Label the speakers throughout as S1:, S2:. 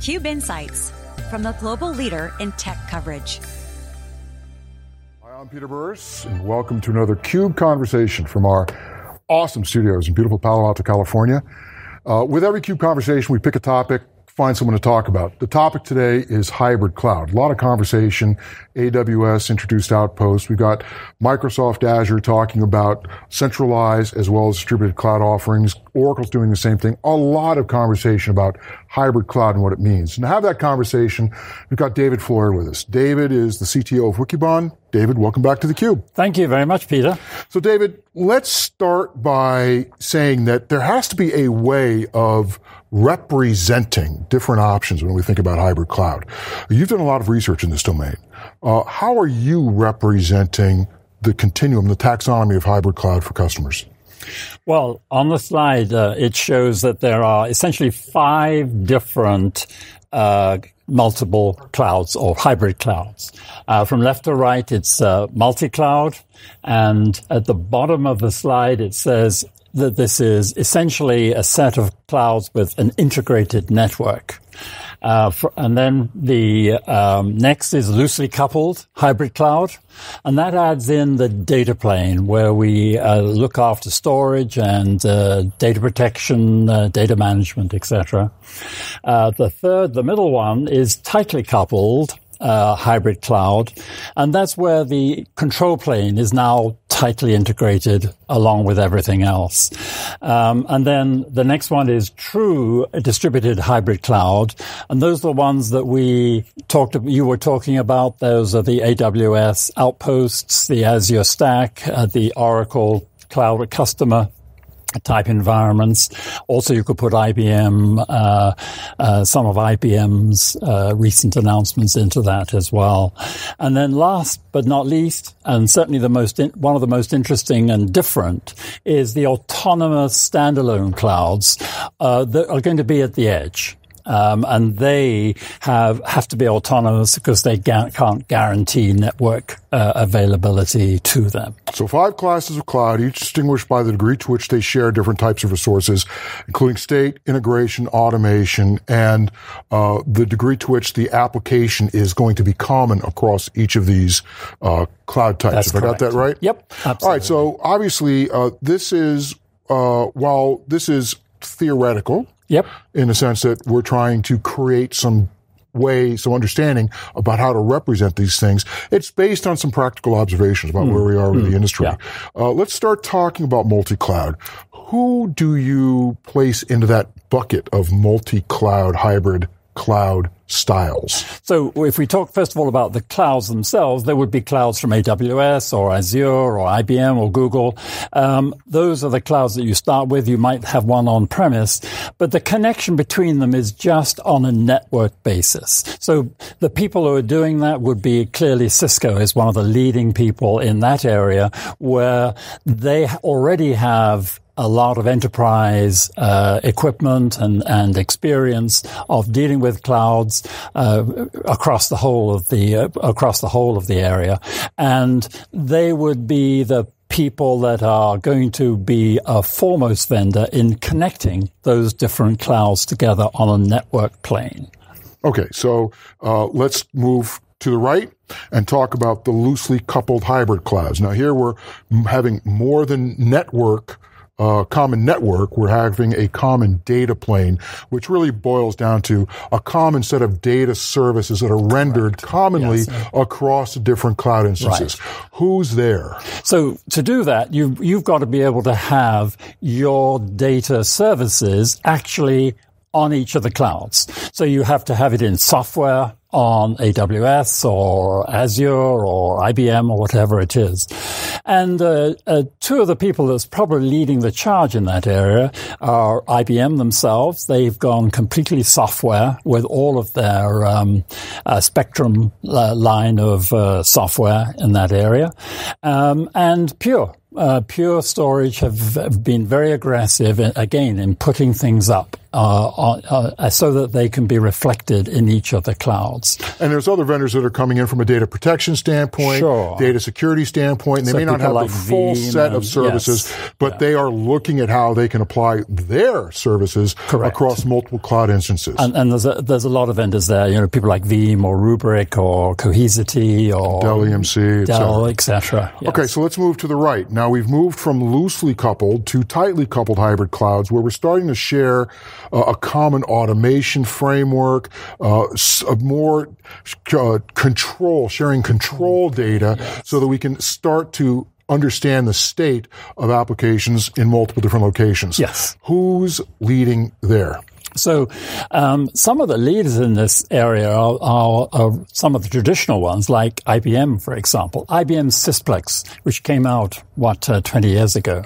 S1: Cube Insights from the global leader in tech coverage.
S2: Hi, I'm Peter Burris, and welcome to another CUBE conversation from our awesome studios in beautiful Palo Alto, California. Uh, with every CUBE conversation, we pick a topic, find someone to talk about. The topic today is hybrid cloud. A lot of conversation. AWS introduced Outpost. We've got Microsoft Azure talking about centralized as well as distributed cloud offerings. Oracle's doing the same thing. A lot of conversation about hybrid cloud and what it means. And to have that conversation, we've got David Floyer with us. David is the CTO of Wikibon. David, welcome back to theCUBE.
S3: Thank you very much, Peter.
S2: So David, let's start by saying that there has to be a way of representing different options when we think about hybrid cloud. You've done a lot of research in this domain. Uh, how are you representing the continuum, the taxonomy of hybrid cloud for customers?
S3: Well, on the slide, uh, it shows that there are essentially five different uh, multiple clouds or hybrid clouds. Uh, from left to right, it's uh, multi-cloud, and at the bottom of the slide, it says that this is essentially a set of clouds with an integrated network. Uh, for, and then the um, next is loosely coupled hybrid cloud, and that adds in the data plane where we uh, look after storage and uh, data protection, uh, data management, etc. Uh, the third, the middle one, is tightly coupled uh, hybrid cloud. And that's where the control plane is now tightly integrated along with everything else. Um, and then the next one is true distributed hybrid cloud. And those are the ones that we talked, you were talking about. Those are the AWS outposts, the Azure stack, uh, the Oracle cloud customer type environments. Also, you could put IBM, uh, uh, some of IBM's uh, recent announcements into that as well. And then, last but not least, and certainly the most in, one of the most interesting and different, is the autonomous standalone clouds uh, that are going to be at the edge. Um, and they have have to be autonomous because they ga- can't guarantee network uh, availability to them.
S2: So five classes of cloud, each distinguished by the degree to which they share different types of resources, including state, integration, automation, and uh, the degree to which the application is going to be common across each of these uh, cloud types.
S3: That's
S2: Have
S3: correct.
S2: I got that right?
S3: Yep. Absolutely.
S2: All right. So obviously, uh, this is uh, while this is theoretical.
S3: Yep.
S2: In the sense that we're trying to create some way, some understanding about how to represent these things. It's based on some practical observations about mm. where we are with mm. the industry.
S3: Yeah.
S2: Uh, let's start talking about multi-cloud. Who do you place into that bucket of multi-cloud hybrid cloud styles.
S3: So if we talk first of all about the clouds themselves, there would be clouds from AWS or Azure or IBM or Google. Um, those are the clouds that you start with. You might have one on premise, but the connection between them is just on a network basis. So the people who are doing that would be clearly Cisco is one of the leading people in that area where they already have a lot of enterprise uh, equipment and, and experience of dealing with clouds uh, across the whole of the uh, across the whole of the area, and they would be the people that are going to be a foremost vendor in connecting those different clouds together on a network plane.
S2: Okay, so uh, let's move to the right and talk about the loosely coupled hybrid clouds. Now here we're having more than network uh, common network, we're having a common data plane, which really boils down to a common set of data services that are rendered Correct. commonly yes. across different cloud instances. Right. Who's there?
S3: So to do that, you, you've got to be able to have your data services actually on each of the clouds. So you have to have it in software on AWS or Azure or IBM or whatever it is. And uh, uh, two of the people that's probably leading the charge in that area are IBM themselves. They've gone completely software with all of their um, uh, Spectrum uh, line of uh, software in that area, um, and Pure uh, Pure Storage have, have, been very aggressive, uh, again, in putting things up uh, uh, so that they can be reflected in each of the clouds.
S2: And there's other vendors that are coming in from a data protection standpoint,
S3: sure.
S2: data security standpoint. And they so may not have like the full Veeam set of services, yes. but yeah. they are looking at how they can apply their services
S3: Correct.
S2: across multiple cloud instances.
S3: And, and, there's a, there's a lot of vendors there. You know, people like Veeam or Rubrik or Cohesity or
S2: Dell EMC,
S3: Dell, etc.
S2: Yes. Okay, so let's move to the right. Now we've moved from loosely coupled to tightly coupled hybrid clouds, where we're starting to share uh, a common automation framework, uh, more uh, control, sharing control data, yes. so that we can start to understand the state of applications in multiple different locations.
S3: Yes.
S2: Who's leading there?
S3: So, um, some of the leaders in this area are, are, are, some of the traditional ones, like IBM, for example. IBM Sysplex, which came out, what, uh, 20 years ago.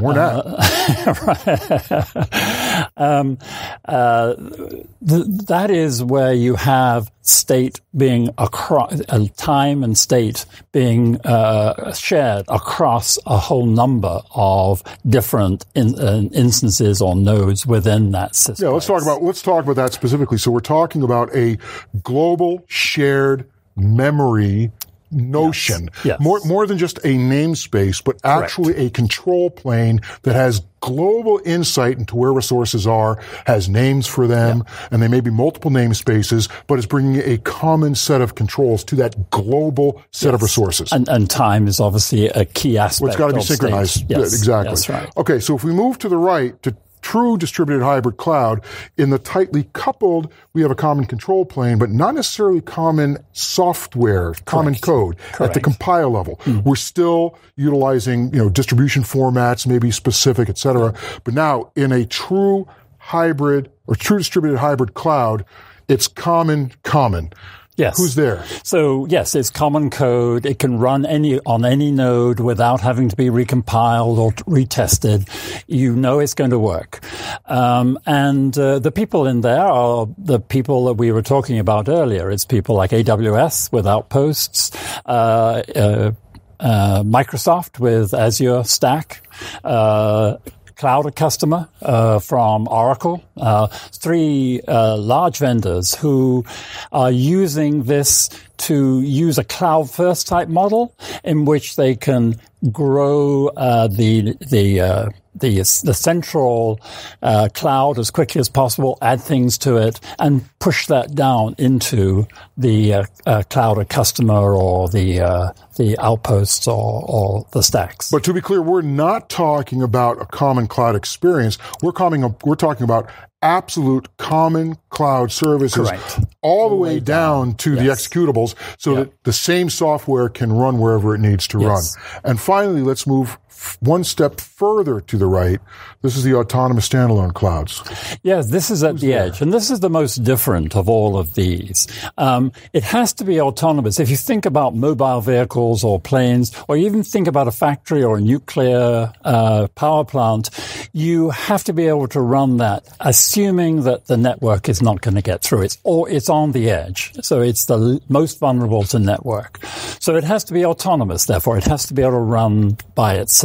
S2: More uh,
S3: um, uh, th- that is where you have state being across, uh, time and state being uh, shared across a whole number of different in, uh, instances or nodes within that system.
S2: Yeah, let's talk about let's talk about that specifically. So we're talking about a global shared memory notion.
S3: Yes. Yes.
S2: More, more than just a namespace, but actually Correct. a control plane that has global insight into where resources are, has names for them, yeah. and they may be multiple namespaces, but is bringing a common set of controls to that global set yes. of resources.
S3: And, and, time is obviously a key aspect.
S2: Well, it's got to be synchronized. Yes. Exactly.
S3: That's right.
S2: Okay, so if we move to the right to true distributed hybrid cloud. In the tightly coupled, we have a common control plane, but not necessarily common software, Correct. common code
S3: Correct.
S2: at the compile level. Mm. We're still utilizing, you know, distribution formats, maybe specific, et cetera. But now in a true hybrid or true distributed hybrid cloud, it's common, common.
S3: Yes.
S2: Who's there?
S3: So yes, it's common code. It can run any on any node without having to be recompiled or retested. You know it's going to work. Um, and uh, the people in there are the people that we were talking about earlier. It's people like AWS with Outposts, uh, uh, uh, Microsoft with Azure Stack, uh, cloud customer uh, from Oracle, uh, three uh, large vendors who are using this to use a cloud first type model in which they can grow uh, the the uh, the the central uh, cloud as quickly as possible, add things to it, and push that down into the uh, uh, cloud customer or the uh, the outposts or, or the stacks.
S2: But to be clear, we're not talking about a common cloud experience. We're coming. We're talking about absolute common cloud services
S3: Correct.
S2: all the way, way down, down, to yes. the executables so yep. that the same software can run wherever it needs to yes. run. And finally, let's move one step further to the right. This is the autonomous standalone clouds.
S3: Yes, this is at Who's the there? edge. And this is the most different of all of these. Um, it has to be autonomous. If you think about mobile vehicles or planes, or even think about a factory or a nuclear uh, power plant, you have to be able to run that, assuming that the network is not going to get through. It's or it's on the edge, so it's the most vulnerable to network. So it has to be autonomous. Therefore, it has to be able to run by itself.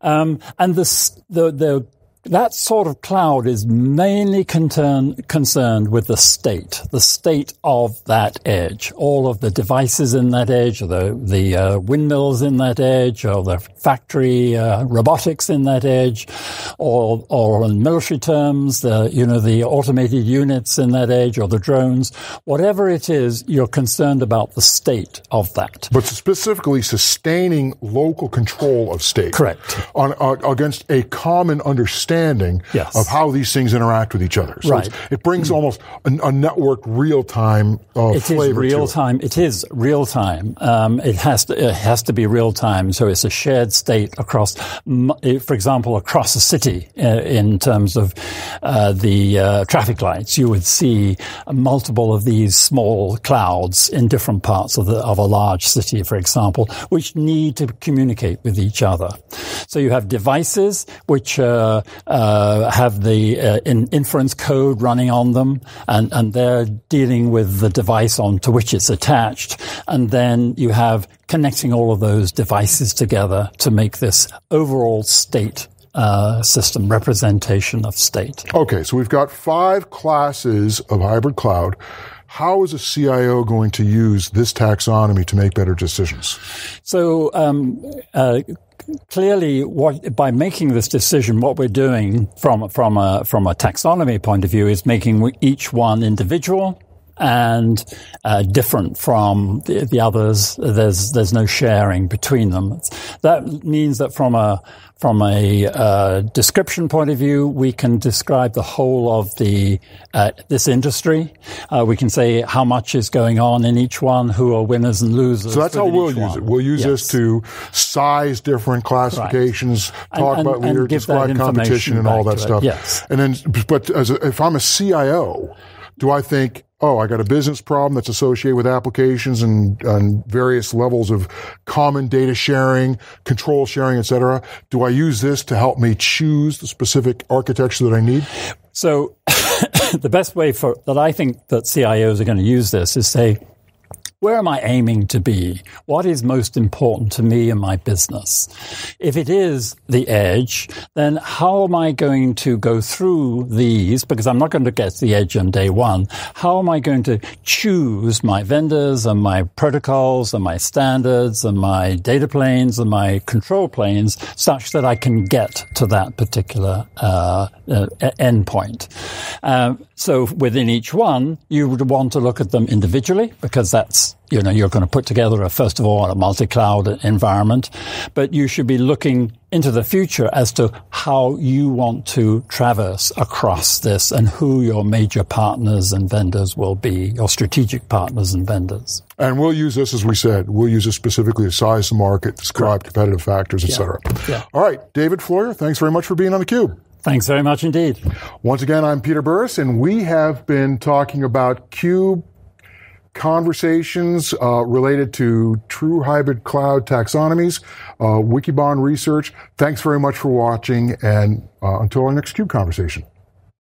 S3: Um, and the the that sort of cloud is mainly concern, concerned with the state, the state of that edge. All of the devices in that edge, or the, the uh, windmills in that edge, or the factory uh, robotics in that edge, or, or in military terms, the, you know, the automated units in that edge, or the drones. Whatever it is, you're concerned about the state of that.
S2: But specifically sustaining local control of state.
S3: Correct.
S2: On, uh, against a common understanding understanding
S3: yes.
S2: of how these things interact with each other. So
S3: right.
S2: it brings almost a, a networked real time uh,
S3: it
S2: flavor.
S3: Is real time. It is real time. Um, it has to. It has to be real time. So it's a shared state across, for example, across a city uh, in terms of uh, the uh, traffic lights. You would see multiple of these small clouds in different parts of the of a large city, for example, which need to communicate with each other. So you have devices which uh, uh, have the uh, in inference code running on them, and, and they're dealing with the device onto which it's attached. And then you have connecting all of those devices together to make this overall state uh, system representation of state.
S2: Okay, so we've got five classes of hybrid cloud. How is a CIO going to use this taxonomy to make better decisions?
S3: So, um, uh, clearly, what, by making this decision, what we're doing from from a from a taxonomy point of view is making each one individual and uh, different from the, the, others. There's there's no sharing between them. That means that from a from a uh, description point of view, we can describe the whole of the uh, this industry. Uh, we can say how much is going on in each one, who are winners and losers.
S2: So that's how we'll use one. it. We'll use yes. this to size different classifications, right. talk and, and, about leader, describe competition, and all that stuff.
S3: Yes.
S2: And then, but as a, if I'm a CIO, do I think oh, I got a business problem that's associated with applications and, and various levels of common data sharing, control sharing, et cetera. Do I use this to help me choose the specific architecture that I need?
S3: So the best way for that I think that CIOs are going to use this is say, where am I aiming to be? What is most important to me and my business? If it is the edge, then how am I going to go through these? Because I'm not going to get the edge on day one. How am I going to choose my vendors and my protocols and my standards and my data planes and my control planes such that I can get to that particular uh, uh, endpoint? Uh, so within each one, you would want to look at them individually because that's you know, you're going to put together a, first of all, a multi-cloud environment, but you should be looking into the future as to how you want to traverse across this and who your major partners and vendors will be, your strategic partners and vendors.
S2: And we'll use this, as we said, we'll use this specifically to size the market, describe Correct. competitive factors, etc. yeah.
S3: Yeah.
S2: All right. David Floyer, thanks very much for being on the Cube.
S3: Thanks very much indeed.
S2: Once again, I'm Peter Burris, and we have been talking about CUBE conversations uh, related to true hybrid cloud taxonomies, uh, Wikibon research. Thanks very much for watching, and uh, until our next CUBE conversation.